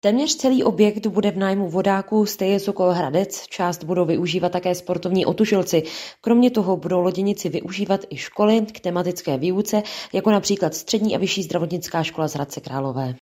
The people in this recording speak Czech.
Téměř celý objekt bude v nájmu vodáků Steje Sokol Hradec, část budou využívat také sportovní otužilci. Kromě toho budou loděnici využívat i školy k tematické výuce, jako například Střední a vyšší zdravotnická škola z Hradce Králové.